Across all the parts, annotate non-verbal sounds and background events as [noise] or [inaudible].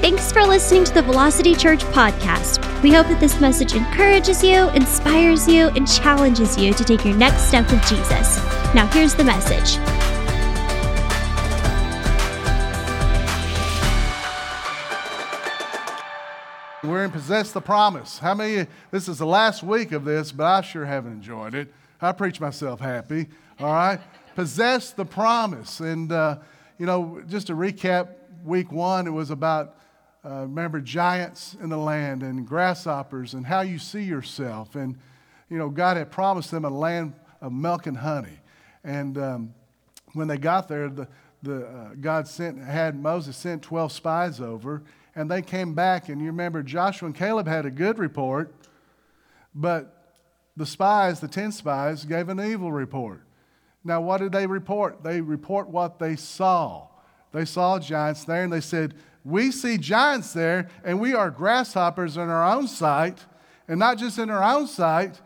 Thanks for listening to the Velocity Church podcast. We hope that this message encourages you, inspires you, and challenges you to take your next step with Jesus. Now, here's the message. We're in Possess the Promise. How many, this is the last week of this, but I sure haven't enjoyed it. I preach myself happy, all right? [laughs] Possess the Promise. And, uh, you know, just to recap, week one, it was about, uh, remember, giants in the land and grasshoppers and how you see yourself. And, you know, God had promised them a land of milk and honey. And um, when they got there, the, the, uh, God sent, had Moses sent 12 spies over and they came back. And you remember Joshua and Caleb had a good report, but the spies, the 10 spies, gave an evil report. Now, what did they report? They report what they saw. They saw giants there and they said, We see giants there, and we are grasshoppers in our own sight, and not just in our own sight,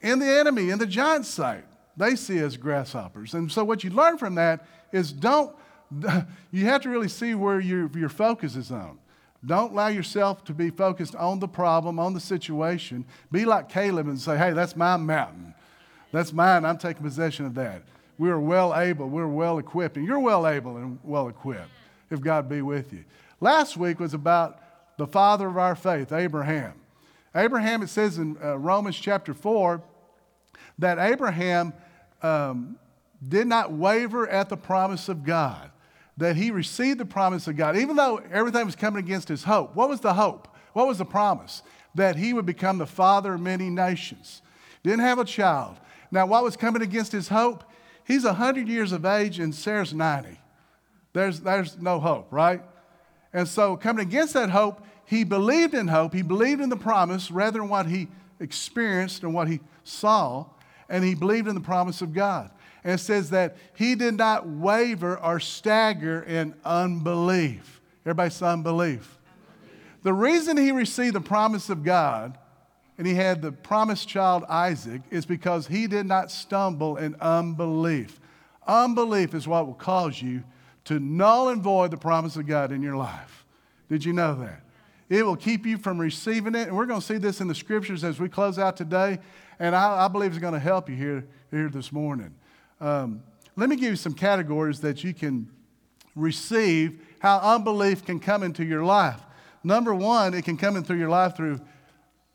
in the enemy, in the giant's sight. They see us grasshoppers. And so, what you learn from that is don't, [laughs] you have to really see where your, your focus is on. Don't allow yourself to be focused on the problem, on the situation. Be like Caleb and say, hey, that's my mountain. That's mine. I'm taking possession of that. We are well able. We're well equipped. And you're well able and well equipped if God be with you. Last week was about the father of our faith, Abraham. Abraham, it says in uh, Romans chapter 4 that Abraham um, did not waver at the promise of God that he received the promise of God, even though everything was coming against his hope. What was the hope? What was the promise? That he would become the father of many nations. Didn't have a child. Now, what was coming against his hope? He's 100 years of age and Sarah's 90. There's, there's no hope, right? And so, coming against that hope, he believed in hope. He believed in the promise rather than what he experienced and what he saw. And he believed in the promise of God. And it says that he did not waver or stagger in unbelief. Everybody say unbelief. The reason he received the promise of God and he had the promised child Isaac is because he did not stumble in unbelief. Unbelief is what will cause you to null and void the promise of God in your life. Did you know that? It will keep you from receiving it. And we're going to see this in the scriptures as we close out today. And I, I believe it's going to help you here, here this morning. Um, let me give you some categories that you can receive how unbelief can come into your life. Number one, it can come into your life through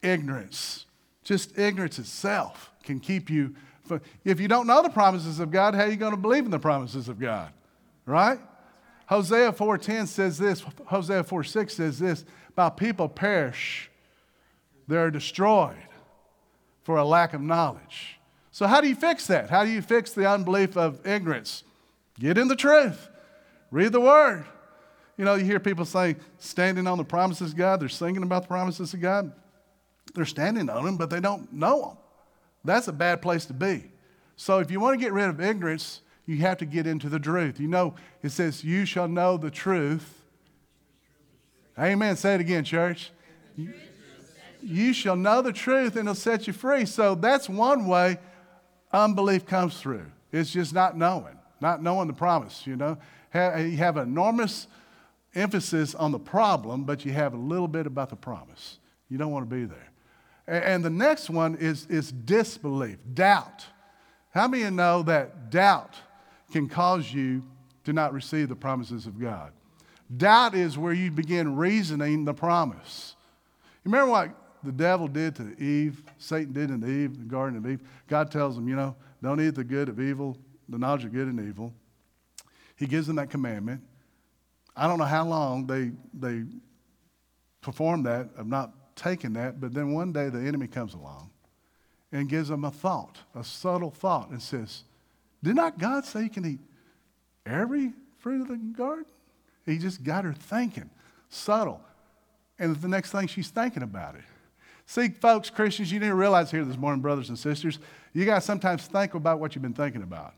ignorance. Just ignorance itself can keep you. From, if you don't know the promises of God, how are you going to believe in the promises of God? Right? Hosea 4:10 says this. Hosea 4:6 says this. My people perish; they are destroyed for a lack of knowledge. So, how do you fix that? How do you fix the unbelief of ignorance? Get in the truth, read the word. You know, you hear people say, standing on the promises of God, they're singing about the promises of God. They're standing on them, but they don't know them. That's a bad place to be. So, if you want to get rid of ignorance, you have to get into the truth. You know, it says, You shall know the truth. Amen. Say it again, church. You, shall know the truth, and it'll set you free. So, that's one way unbelief comes through. It's just not knowing, not knowing the promise, you know. You have enormous emphasis on the problem, but you have a little bit about the promise. You don't want to be there. And the next one is, is disbelief, doubt. How many of you know that doubt can cause you to not receive the promises of God? Doubt is where you begin reasoning the promise. You remember what the devil did to Eve, Satan did in Eve, the Garden of Eve. God tells them, you know, don't eat the good of evil, the knowledge of good and evil. He gives them that commandment. I don't know how long they, they performed that, of not taking that, but then one day the enemy comes along and gives them a thought, a subtle thought, and says, Did not God say you can eat every fruit of the garden? He just got her thinking, subtle. And the next thing she's thinking about it. See, folks, Christians, you didn't realize here this morning, brothers and sisters, you got to sometimes think about what you've been thinking about.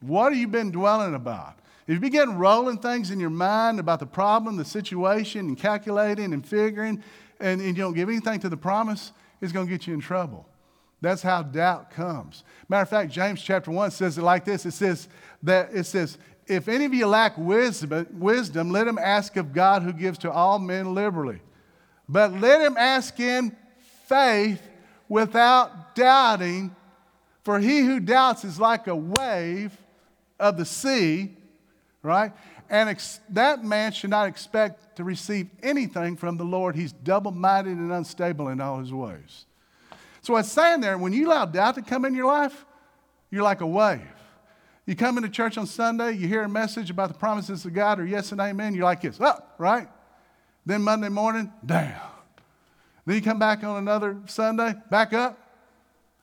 What have you been dwelling about? If you begin rolling things in your mind about the problem, the situation, and calculating and figuring, and, and you don't give anything to the promise, it's going to get you in trouble. That's how doubt comes. Matter of fact, James chapter 1 says it like this. It says that it says, if any of you lack wisdom, wisdom, let him ask of God who gives to all men liberally. But let him ask in faith without doubting, for he who doubts is like a wave of the sea, right? And ex- that man should not expect to receive anything from the Lord. He's double minded and unstable in all his ways. So, what's saying there, when you allow doubt to come in your life, you're like a wave. You come into church on Sunday, you hear a message about the promises of God or yes and amen, you're like this, up, right? Then Monday morning, down. Then you come back on another Sunday, back up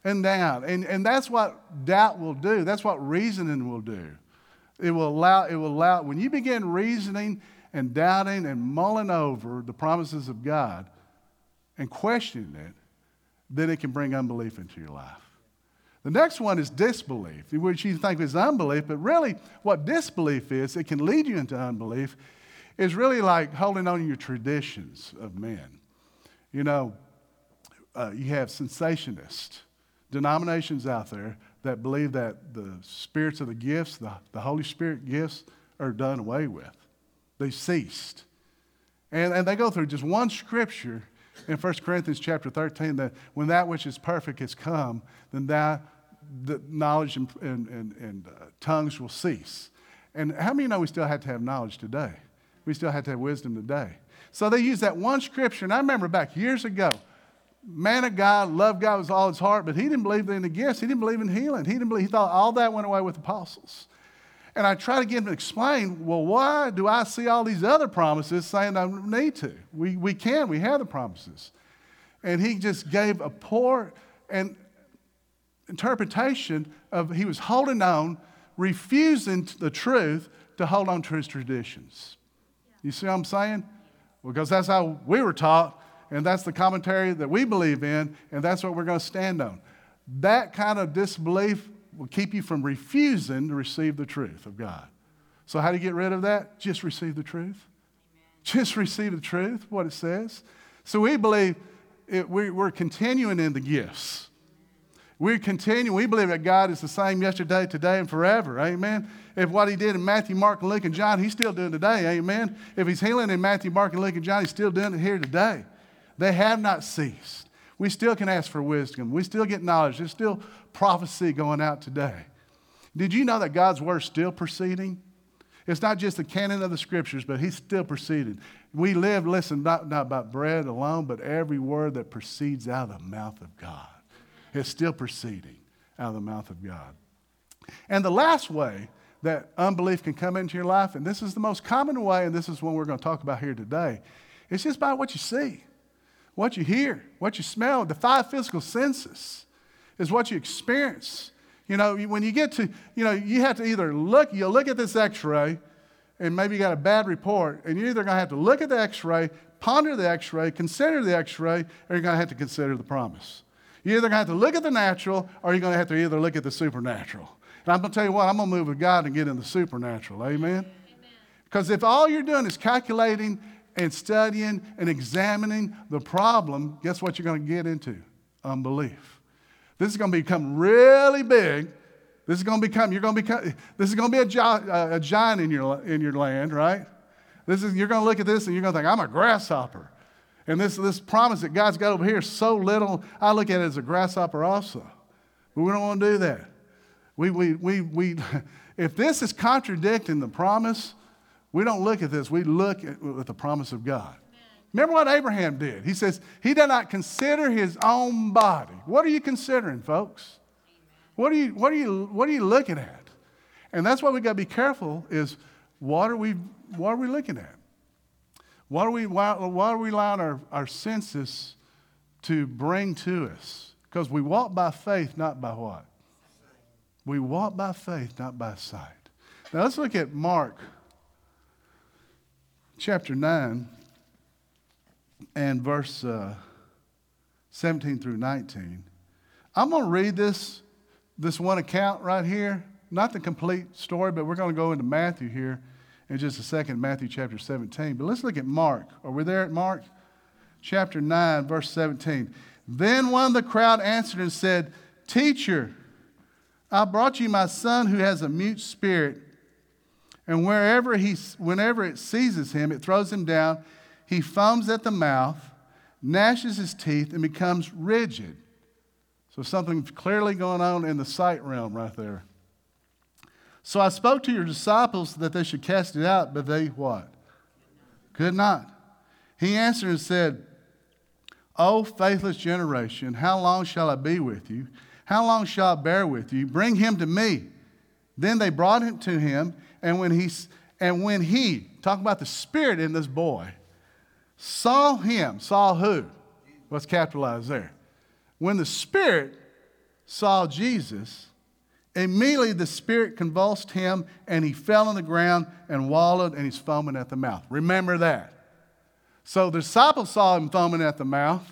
and down. And, and that's what doubt will do. That's what reasoning will do. It will allow, it will allow, when you begin reasoning and doubting and mulling over the promises of God and questioning it, then it can bring unbelief into your life. The next one is disbelief, which you think is unbelief, but really what disbelief is, it can lead you into unbelief, is really like holding on to your traditions of men. You know, uh, you have cessationists, denominations out there that believe that the spirits of the gifts, the, the Holy Spirit gifts, are done away with. They ceased. And, and they go through just one scripture in 1 Corinthians chapter 13 that when that which is perfect has come, then that the knowledge and, and, and, and uh, tongues will cease. And how many know we still have to have knowledge today? We still have to have wisdom today. So they use that one scripture, and I remember back years ago, man of God, loved God with all his heart, but he didn't believe in the gifts. He didn't believe in healing. He didn't believe, he thought all that went away with apostles. And I try to get him to explain, well, why do I see all these other promises saying I need to? We, we can, we have the promises. And he just gave a poor and interpretation of he was holding on, refusing the truth to hold on to his traditions. You see what I'm saying? Because that's how we were taught and that's the commentary that we believe in, and that's what we're going to stand on. That kind of disbelief will keep you from refusing to receive the truth of God. So, how do you get rid of that? Just receive the truth. Amen. Just receive the truth, what it says. So, we believe it, we, we're continuing in the gifts. We continue. We believe that God is the same yesterday, today, and forever. Amen. If what He did in Matthew, Mark, and Luke, and John, He's still doing today. Amen. If He's healing in Matthew, Mark, and Luke, and John, He's still doing it here today. They have not ceased. We still can ask for wisdom. We still get knowledge. There's still prophecy going out today. Did you know that God's word is still proceeding? It's not just the canon of the scriptures, but He's still proceeding. We live, listen, not, not by bread alone, but every word that proceeds out of the mouth of God. It's still proceeding out of the mouth of God. And the last way that unbelief can come into your life, and this is the most common way, and this is one we're going to talk about here today, it's just by what you see what you hear, what you smell, the five physical senses is what you experience. You know, when you get to, you know, you have to either look, you look at this x ray, and maybe you got a bad report, and you're either going to have to look at the x ray, ponder the x ray, consider the x ray, or you're going to have to consider the promise. You're either going to have to look at the natural, or you're going to have to either look at the supernatural. And I'm going to tell you what, I'm going to move with God and get in the supernatural. Amen? Because if all you're doing is calculating and studying and examining the problem, guess what you're going to get into? Unbelief. This is going to become really big. This is going to become, you're going to become, this is going to be a, a giant in your, in your land, right? This is, you're going to look at this and you're going to think, I'm a grasshopper. And this, this promise that God's got over here is so little, I look at it as a grasshopper also. But we don't want to do that. We, we, we, we, [laughs] if this is contradicting the promise, we don't look at this, we look at, at the promise of God. Remember what Abraham did? He says, He did not consider his own body. What are you considering, folks? What are you, what are you, what are you looking at? And that's why we got to be careful is what are we, what are we looking at? What are we, why, why are we allowing our, our senses to bring to us? Because we walk by faith, not by what? We walk by faith, not by sight. Now let's look at Mark chapter 9 and verse uh, 17 through 19. I'm going to read this, this one account right here. Not the complete story, but we're going to go into Matthew here in just a second, Matthew chapter 17. But let's look at Mark. Are we there at Mark? Chapter 9, verse 17. Then one of the crowd answered and said, Teacher, I brought you my son who has a mute spirit And wherever he, whenever it seizes him, it throws him down. He foams at the mouth, gnashes his teeth, and becomes rigid. So something clearly going on in the sight realm right there. So I spoke to your disciples that they should cast it out, but they what? Could not. He answered and said, O faithless generation, how long shall I be with you? How long shall I bear with you? Bring him to me. Then they brought him to him, and when he and when he, talk about the spirit in this boy, saw him, saw who? What's capitalized there? When the Spirit saw Jesus, immediately the Spirit convulsed him and he fell on the ground and wallowed and he's foaming at the mouth. Remember that. So the disciples saw him foaming at the mouth,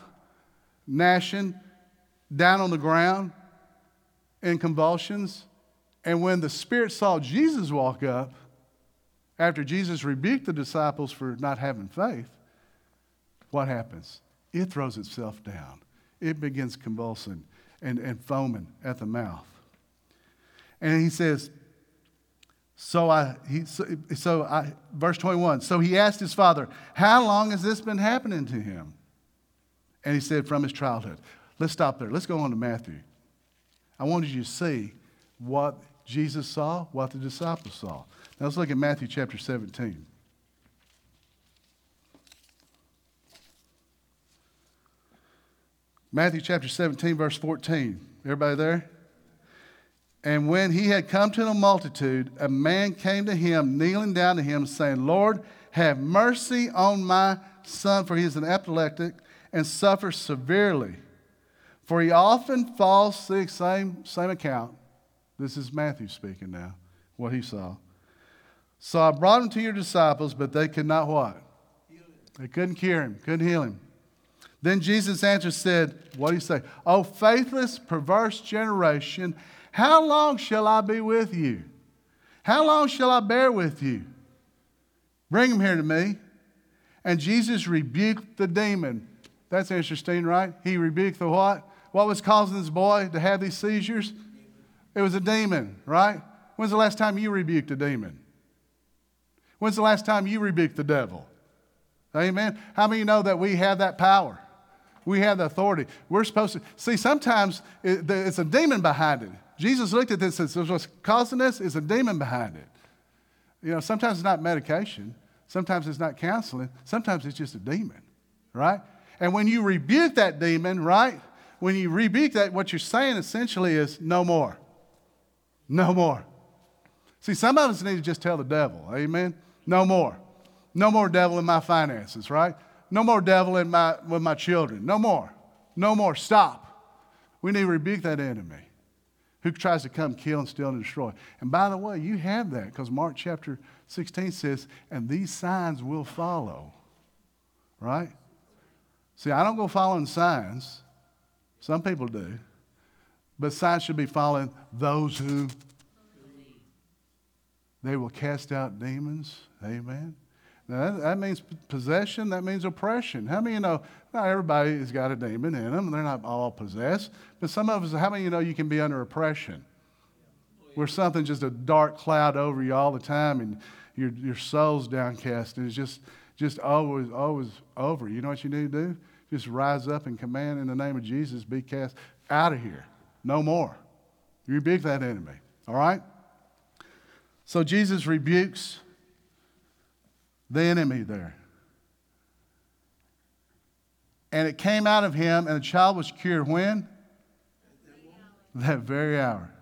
gnashing, down on the ground in convulsions. And when the Spirit saw Jesus walk up, after Jesus rebuked the disciples for not having faith, what happens? It throws itself down it begins convulsing and, and foaming at the mouth. And he says, so I, he, so, so I, verse 21, so he asked his father, How long has this been happening to him? And he said, From his childhood. Let's stop there. Let's go on to Matthew. I wanted you to see what Jesus saw, what the disciples saw. Now let's look at Matthew chapter 17. Matthew chapter 17, verse 14. Everybody there? And when he had come to the multitude, a man came to him, kneeling down to him, saying, Lord, have mercy on my son, for he is an epileptic and suffers severely. For he often falls sick, same, same account. This is Matthew speaking now, what he saw. So I brought him to your disciples, but they could not what? They couldn't cure him, couldn't heal him. Then Jesus answered, said, What do you say? Oh, faithless, perverse generation, how long shall I be with you? How long shall I bear with you? Bring him here to me. And Jesus rebuked the demon. That's interesting, right? He rebuked the what? What was causing this boy to have these seizures? It was a demon, right? When's the last time you rebuked a demon? When's the last time you rebuked the devil? Amen. How many know that we have that power? We have the authority. We're supposed to see. Sometimes it's a demon behind it. Jesus looked at this and said, "What's causing this is a demon behind it." You know, sometimes it's not medication. Sometimes it's not counseling. Sometimes it's just a demon, right? And when you rebuke that demon, right? When you rebuke that, what you're saying essentially is no more. No more. See, some of us need to just tell the devil, amen? No more. No more devil in my finances, right? No more devil in my, with my children. No more. No more. Stop. We need to rebuke that enemy who tries to come kill and steal and destroy. And by the way, you have that because Mark chapter 16 says, and these signs will follow. Right? See, I don't go following signs. Some people do. But signs should be following those who believe. they will cast out demons. Amen. Now, that, that, means possession, that means oppression. How many you know, not everybody has got a demon in them, they're not all possessed, but some of us, how many you know you can be under oppression? Where something just a dark cloud over you all the time and your, your soul's downcast and it's just, just always, always over. You know what you need to do? Just rise up and command in the name of Jesus, be cast out of here. No more. You rebuke that enemy, all right? So Jesus rebukes the enemy there. And it came out of him, and the child was cured when? That very hour.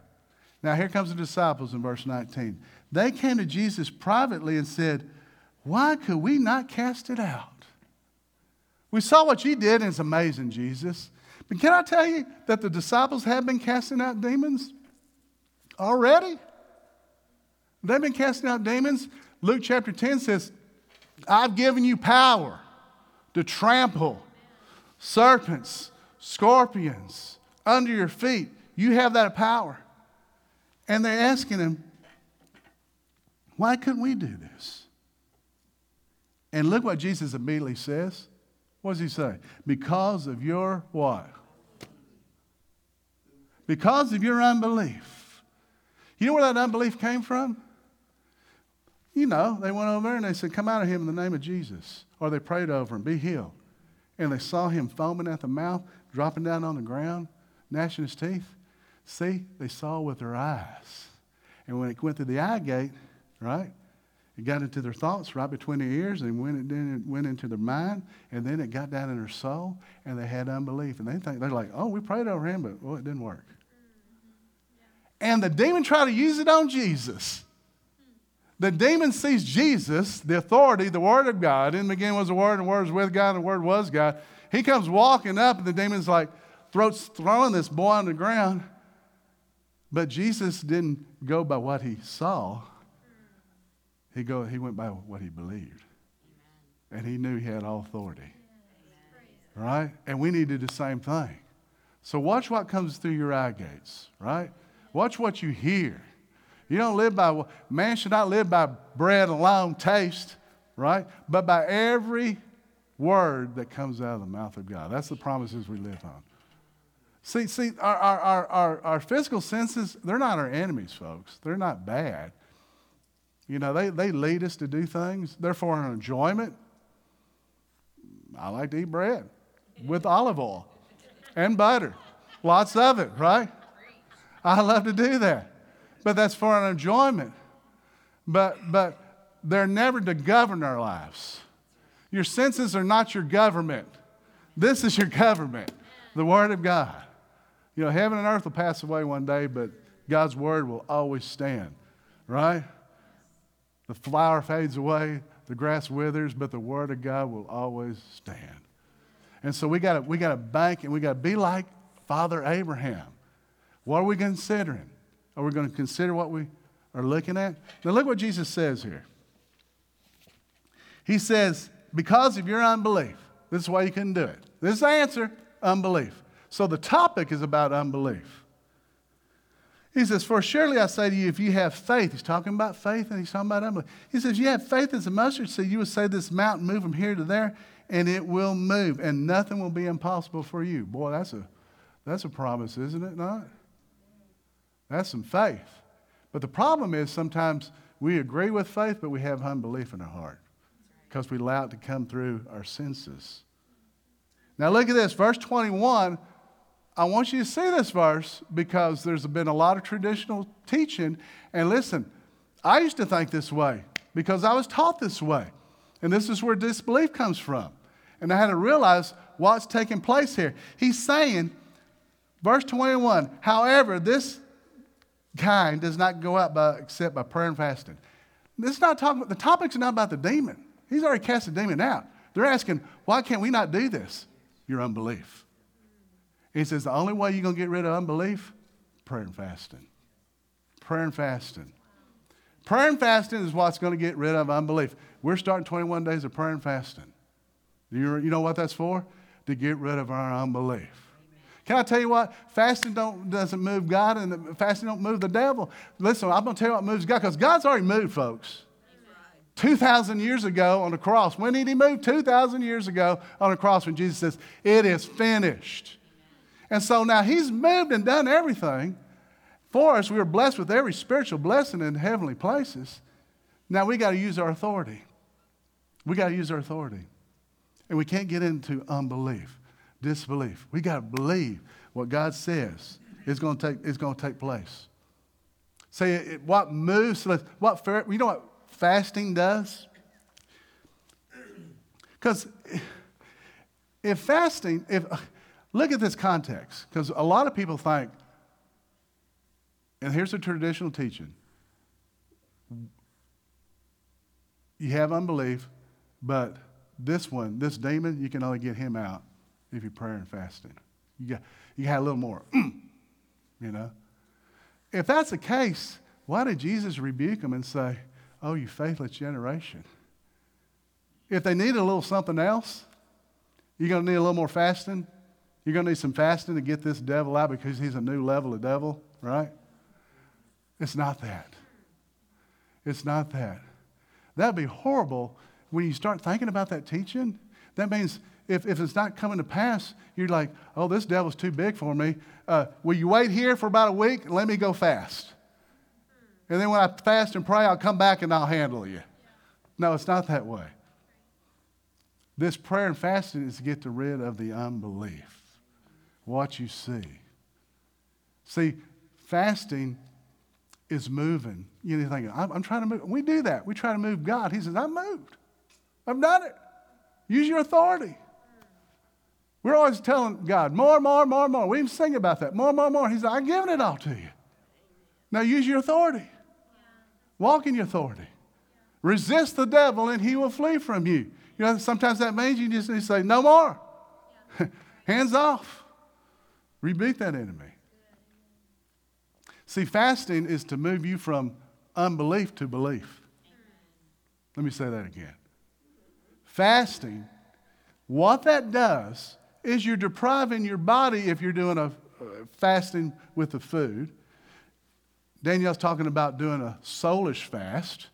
Now, here comes the disciples in verse 19. They came to Jesus privately and said, Why could we not cast it out? We saw what you did, and it's amazing, Jesus. But can I tell you that the disciples have been casting out demons already? They've been casting out demons. Luke chapter 10 says, I've given you power to trample serpents, scorpions under your feet. You have that power. And they're asking him, why couldn't we do this? And look what Jesus immediately says. What does he say? Because of your what? Because of your unbelief. You know where that unbelief came from? You know, they went over and they said, Come out of him in the name of Jesus. Or they prayed over him, Be healed. And they saw him foaming at the mouth, dropping down on the ground, gnashing his teeth. See, they saw with their eyes. And when it went through the eye gate, right, it got into their thoughts right between their ears and went, then it went into their mind, and then it got down in their soul, and they had unbelief. And they think, they're like, oh, we prayed over him, but well, it didn't work. And the demon tried to use it on Jesus. The demon sees Jesus, the authority, the Word of God. In the beginning was the Word, and the Word was with God, and the Word was God. He comes walking up, and the demon's like, throats throwing this boy on the ground. But Jesus didn't go by what he saw. He, go, he went by what he believed. And he knew he had all authority. Right? And we need to do the same thing. So watch what comes through your eye gates, right? Watch what you hear. You don't live by, man should not live by bread alone, taste, right? But by every word that comes out of the mouth of God. That's the promises we live on. See, see, our, our, our, our, physical senses, they're not our enemies, folks. They're not bad. You know, they, they lead us to do things. They're for our enjoyment. I like to eat bread with olive oil and butter. Lots of it, right? I love to do that. But that's for our enjoyment. But, but they're never to govern our lives. Your senses are not your government. This is your government, the Word of God. You know, heaven and earth will pass away one day, but God's word will always stand, right? The flower fades away, the grass withers, but the word of God will always stand. And so we got to we got to bank and we got to be like Father Abraham. What are we considering? Are we going to consider what we are looking at? Now look what Jesus says here. He says, because of your unbelief, this is why you couldn't do it. This is the answer unbelief. So the topic is about unbelief. He says, For surely I say to you, if you have faith, he's talking about faith and he's talking about unbelief. He says, You have faith as a mustard seed, you would say this mountain, move from here to there, and it will move, and nothing will be impossible for you. Boy, that's a, that's a promise, isn't it not? That's some faith. But the problem is sometimes we agree with faith, but we have unbelief in our heart because we allow it to come through our senses. Now, look at this, verse 21 I want you to see this verse because there's been a lot of traditional teaching. And listen, I used to think this way because I was taught this way. And this is where disbelief comes from. And I had to realize what's taking place here. He's saying, verse 21, however, this kind does not go out by, except by prayer and fasting. This is not talking, the topic's not about the demon. He's already cast the demon out. They're asking, why can't we not do this? Your unbelief. He says the only way you're going to get rid of unbelief, prayer and fasting. Prayer and fasting. Prayer and fasting is what's going to get rid of unbelief. We're starting 21 days of prayer and fasting. You, you know what that's for? To get rid of our unbelief. Can I tell you what? Fasting don't, doesn't move God and the, fasting don't move the devil. Listen, I'm going to tell you what moves God because God's already moved, folks. 2,000 years ago on the cross. When did he move? 2,000 years ago on the cross when Jesus says, It is finished. And so now he's moved and done everything for us. We are blessed with every spiritual blessing in heavenly places. Now we got to use our authority. We got to use our authority. And we can't get into unbelief, disbelief. We got to believe what God says is going to take, is going to take place. Say it, what moves, what, you know what fasting does? Because if fasting, if, Look at this context, because a lot of people think, and here's the traditional teaching you have unbelief, but this one, this demon, you can only get him out if you pray and fasting. You got, you got a little more, [clears throat] you know. If that's the case, why did Jesus rebuke them and say, Oh, you faithless generation? If they need a little something else, you're going to need a little more fasting, you're going to need some fasting to get this devil out because he's a new level of devil, right? It's not that. It's not that. That'd be horrible when you start thinking about that teaching. That means if, if it's not coming to pass, you're like, oh, this devil's too big for me. Uh, will you wait here for about a week? Let me go fast. And then when I fast and pray, I'll come back and I'll handle you. No, it's not that way. This prayer and fasting is to get rid of the unbelief, what you see. See, fasting is moving. You know, thinking, I'm, I'm trying to move. We do that. We try to move God. He says, I'm moved. I've done it. Use your authority. We're always telling God, more, more, more, more. We even sing about that. More, more, more. He's like, I'm giving it all to you. Now use your authority. Walk in your authority. Resist the devil and he will flee from you. You know, sometimes that means you just need to say, no more. [laughs] Hands off. Rebuke that enemy. See, fasting is to move you from unbelief to belief. Let me say that again. Fasting, what that does is you're depriving your body if you're doing a uh, fasting with the food. Danielle's talking about doing a soulish fast.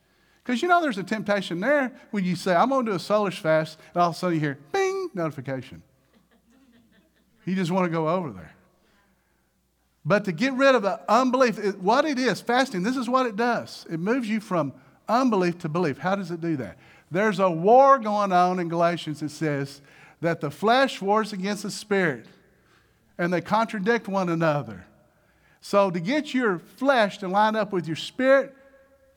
Because you know there's a temptation there when you say, I'm going to do a soulish fast, and all of a sudden you hear, bing, notification. you just want to go over there. But to get rid of the unbelief, it, what it is, fasting, this is what it does. It moves you from unbelief to belief. How does it do that? There's a war going on in Galatians that says that the flesh wars against the spirit and they contradict one another. So, to get your flesh to line up with your spirit,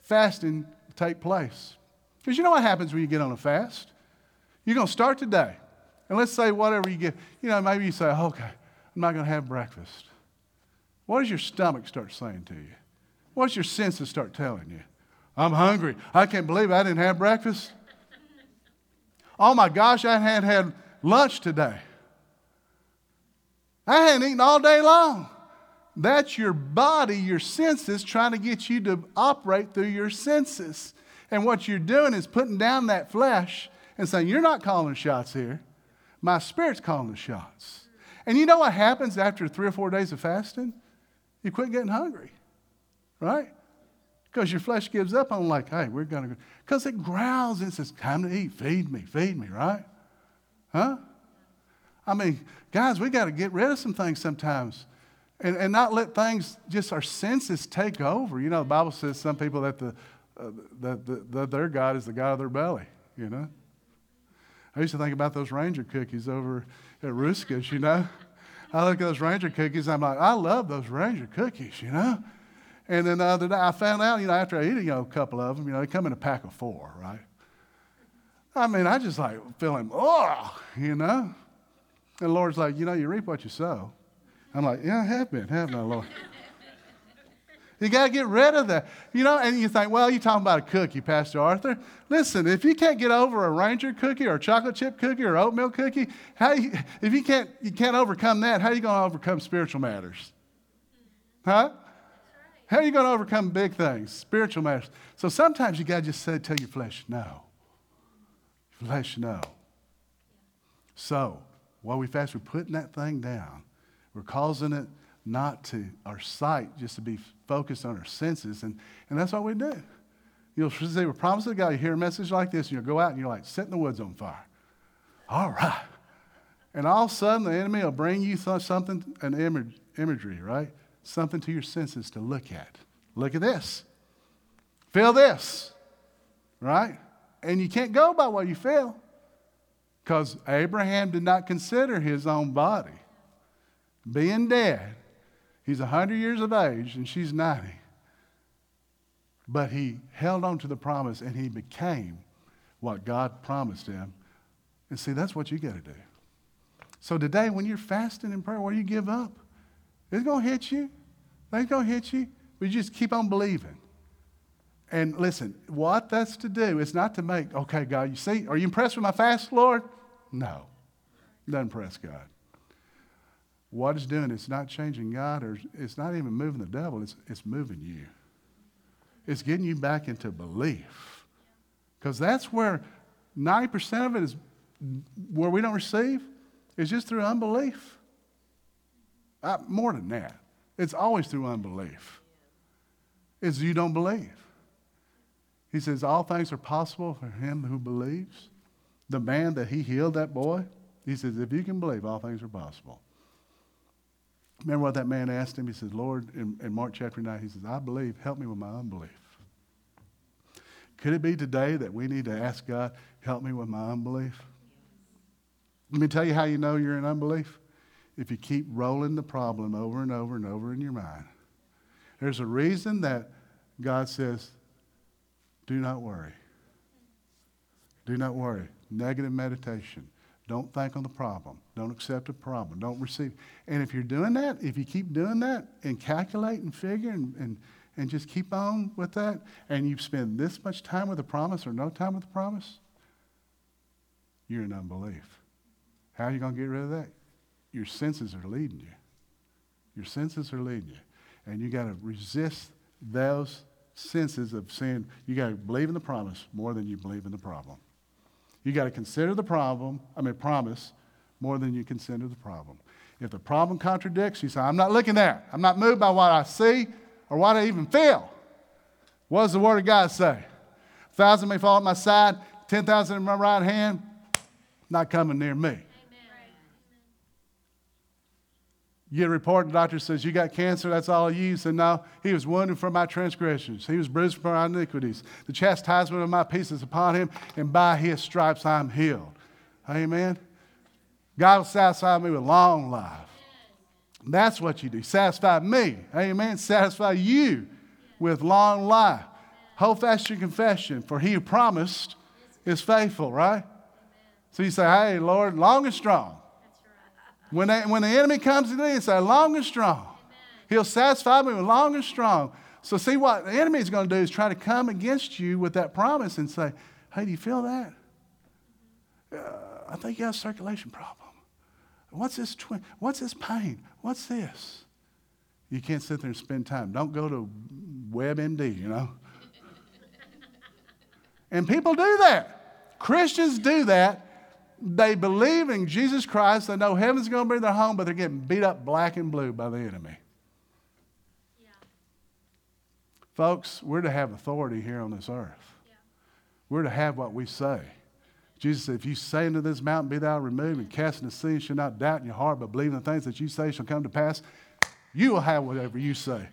fasting take place. Because you know what happens when you get on a fast? You're going to start today. And let's say whatever you get, you know, maybe you say, okay, I'm not going to have breakfast. What does your stomach start saying to you? What does your senses start telling you? I'm hungry. I can't believe I didn't have breakfast. [laughs] Oh my gosh, I hadn't had lunch today. I hadn't eaten all day long. That's your body, your senses, trying to get you to operate through your senses. And what you're doing is putting down that flesh and saying, You're not calling shots here. My spirit's calling the shots. And you know what happens after three or four days of fasting? You quit getting hungry, right? Because your flesh gives up on, like, hey, we're going to go. Because it growls and says, time to eat, feed me, feed me, right? Huh? I mean, guys, we got to get rid of some things sometimes and, and not let things, just our senses take over. You know, the Bible says some people that, the, uh, that the, the, their God is the God of their belly, you know. I used to think about those Ranger cookies over at Ruska's, you know. I look at those Ranger cookies, I'm like, I love those Ranger cookies, you know. And then the other day, I found out, you know, after I eat you know, a couple of them, you know, they come in a pack of four, right? I mean, I just like feeling, oh, you know. And the Lord's like, you know, you reap what you sow. I'm like, yeah, I have been, haven't I, Lord? You got to get rid of that. You know, and you think, well, you're talking about a cookie, Pastor Arthur. Listen, if you can't get over a Ranger cookie or a chocolate chip cookie or oatmeal cookie, how you, if you can't, you can't overcome that, how are you going to overcome spiritual matters? Huh? How are you going to overcome big things, spiritual matters? So sometimes you got to just say, tell your flesh, no. Flesh, no. So, while we fast, we're putting that thing down. We're causing it not to our sight, just to be focused on our senses. And, and that's what we do. You'll say, we're promising God, you hear a message like this, and you'll go out and you're like, setting the woods on fire. All right. And all of a sudden, the enemy will bring you something, an image, imagery, right? Something to your senses to look at. Look at this. Feel this, right? And you can't go by what you feel because Abraham did not consider his own body being dead. He's 100 years of age and she's 90. But he held on to the promise and he became what God promised him. And see, that's what you got to do. So today, when you're fasting in prayer, what do you give up? It's going to hit you. It's going to hit you. But you just keep on believing. And listen, what that's to do is not to make, okay, God, you see, are you impressed with my fast, Lord? No. Doesn't impress God. What it's doing, it's not changing God or it's not even moving the devil, it's, it's moving you. It's getting you back into belief. Because that's where 90% of it is where we don't receive, is just through unbelief. More than that, it's always through unbelief. It's you don't believe. He says, All things are possible for him who believes. The man that he healed, that boy, he says, If you can believe, all things are possible. Remember what that man asked him? He says, Lord, in, in Mark chapter 9, he says, I believe, help me with my unbelief. Could it be today that we need to ask God, help me with my unbelief? Let me tell you how you know you're in unbelief. If you keep rolling the problem over and over and over in your mind. There's a reason that God says, do not worry. Do not worry. Negative meditation. Don't think on the problem. Don't accept a problem. Don't receive. And if you're doing that, if you keep doing that and calculate and figure and, and, and just keep on with that, and you spend this much time with the promise or no time with the promise, you're in unbelief. How are you going to get rid of that? Your senses are leading you. Your senses are leading you. And you got to resist those senses of saying you got to believe in the promise more than you believe in the problem. You got to consider the problem, I mean, promise, more than you consider the problem. If the problem contradicts, you say, I'm not looking there. I'm not moved by what I see or what I even feel. What does the Word of God say? A thousand may fall at my side, 10,000 in my right hand, not coming near me. You get a report, the doctor says, You got cancer, that's all you. said, No, he was wounded for my transgressions. He was bruised for my iniquities. The chastisement of my peace is upon him, and by his stripes I'm healed. Amen. God will satisfy me with long life. That's what you do. Satisfy me. Amen. Satisfy you with long life. Hold fast your confession, for he who promised is faithful, right? So you say, Hey, Lord, long and strong. When, they, when the enemy comes to me and say, long and strong, he'll satisfy me with long and strong. So see what the enemy is going to do is try to come against you with that promise and say, hey, do you feel that? Uh, I think you have a circulation problem. What's this, twi- what's this pain? What's this? You can't sit there and spend time. Don't go to WebMD, you know. and people do that. Christians do that they believe in Jesus Christ. They know heaven's going to be their home, but they're getting beat up black and blue by the enemy. Yeah. Folks, we're to have authority here on this earth. Yeah. We're to have what we say. Jesus said, If you say unto this mountain, Be thou removed, and cast into the sea, shall not doubt in your heart, but believe in the things that you say shall come to pass, you will have whatever you say. Amen.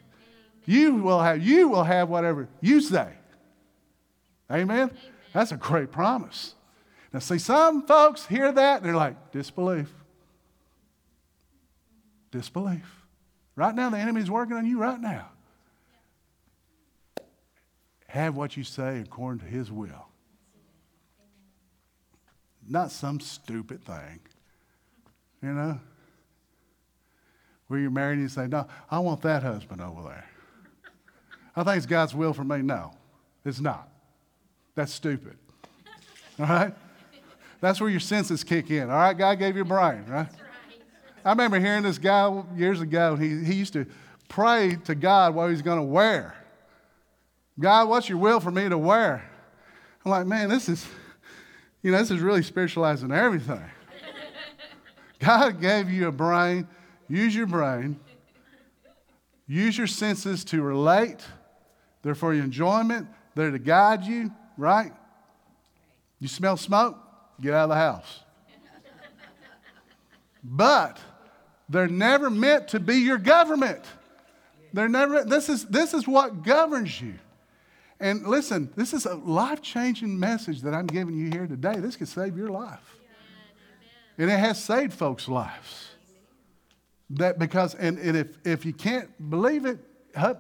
You will have, you will have whatever you say. Amen? Amen? That's a great promise. Now, see, some folks hear that they're like, disbelief. Disbelief. Right now, the enemy's working on you right now. Have what you say according to his will. Not some stupid thing. You know? Where you're married and you say, No, I want that husband over there. I think it's God's will for me. No, it's not. That's stupid. All right? That's where your senses kick in. All right, God gave you a brain, right? I remember hearing this guy years ago. He, he used to pray to God what he's going to wear. God, what's your will for me to wear? I'm like, man, this is, you know, this is really spiritualizing everything. [laughs] God gave you a brain. Use your brain. Use your senses to relate. They're for your enjoyment. They're to guide you, right? You smell smoke? Get out of the house. but they're never meant to be your government. They're never, this is, this is what governs you. And listen, this is a life changing message that I'm giving you here today. This could save your life. And it has saved folks' lives. That because, and, and if, if you can't believe it,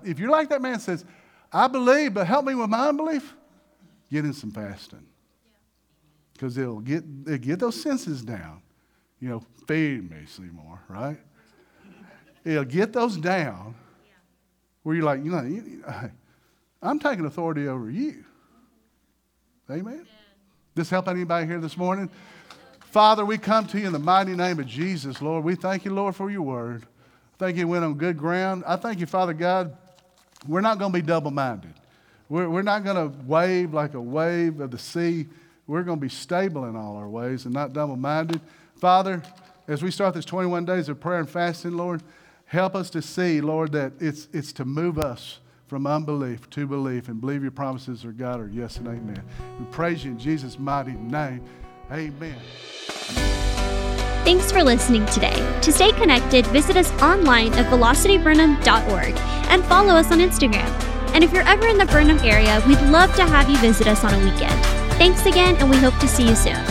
if you're like that man says, I believe, but help me with my unbelief, get in some fasting because they'll get, they get those senses down. You know, feed me, Seymour, right? It'll get those down where you're like, you know, [laughs] I'm taking authority over you. Amen? This help anybody here this morning? Father, we come to you in the mighty name of Jesus, Lord. We thank you, Lord, for your word. Thank you went on good ground. I thank you, Father God. We're not going to be double minded. We're, we're not going to wave like a wave of the sea we're going to be stable in all our ways and not double minded. Father, as we start this 21 days of prayer and fasting, Lord, help us to see, Lord, that it's, it's to move us from unbelief to belief and believe your promises are God or yes and amen. We praise you in Jesus' mighty name. Amen. Thanks for listening today. To stay connected, visit us online at velocityburnham.org and follow us on Instagram. And if you're ever in the Burnham area, we'd love to have you visit us on a weekend. Thanks again, and we hope to see you soon.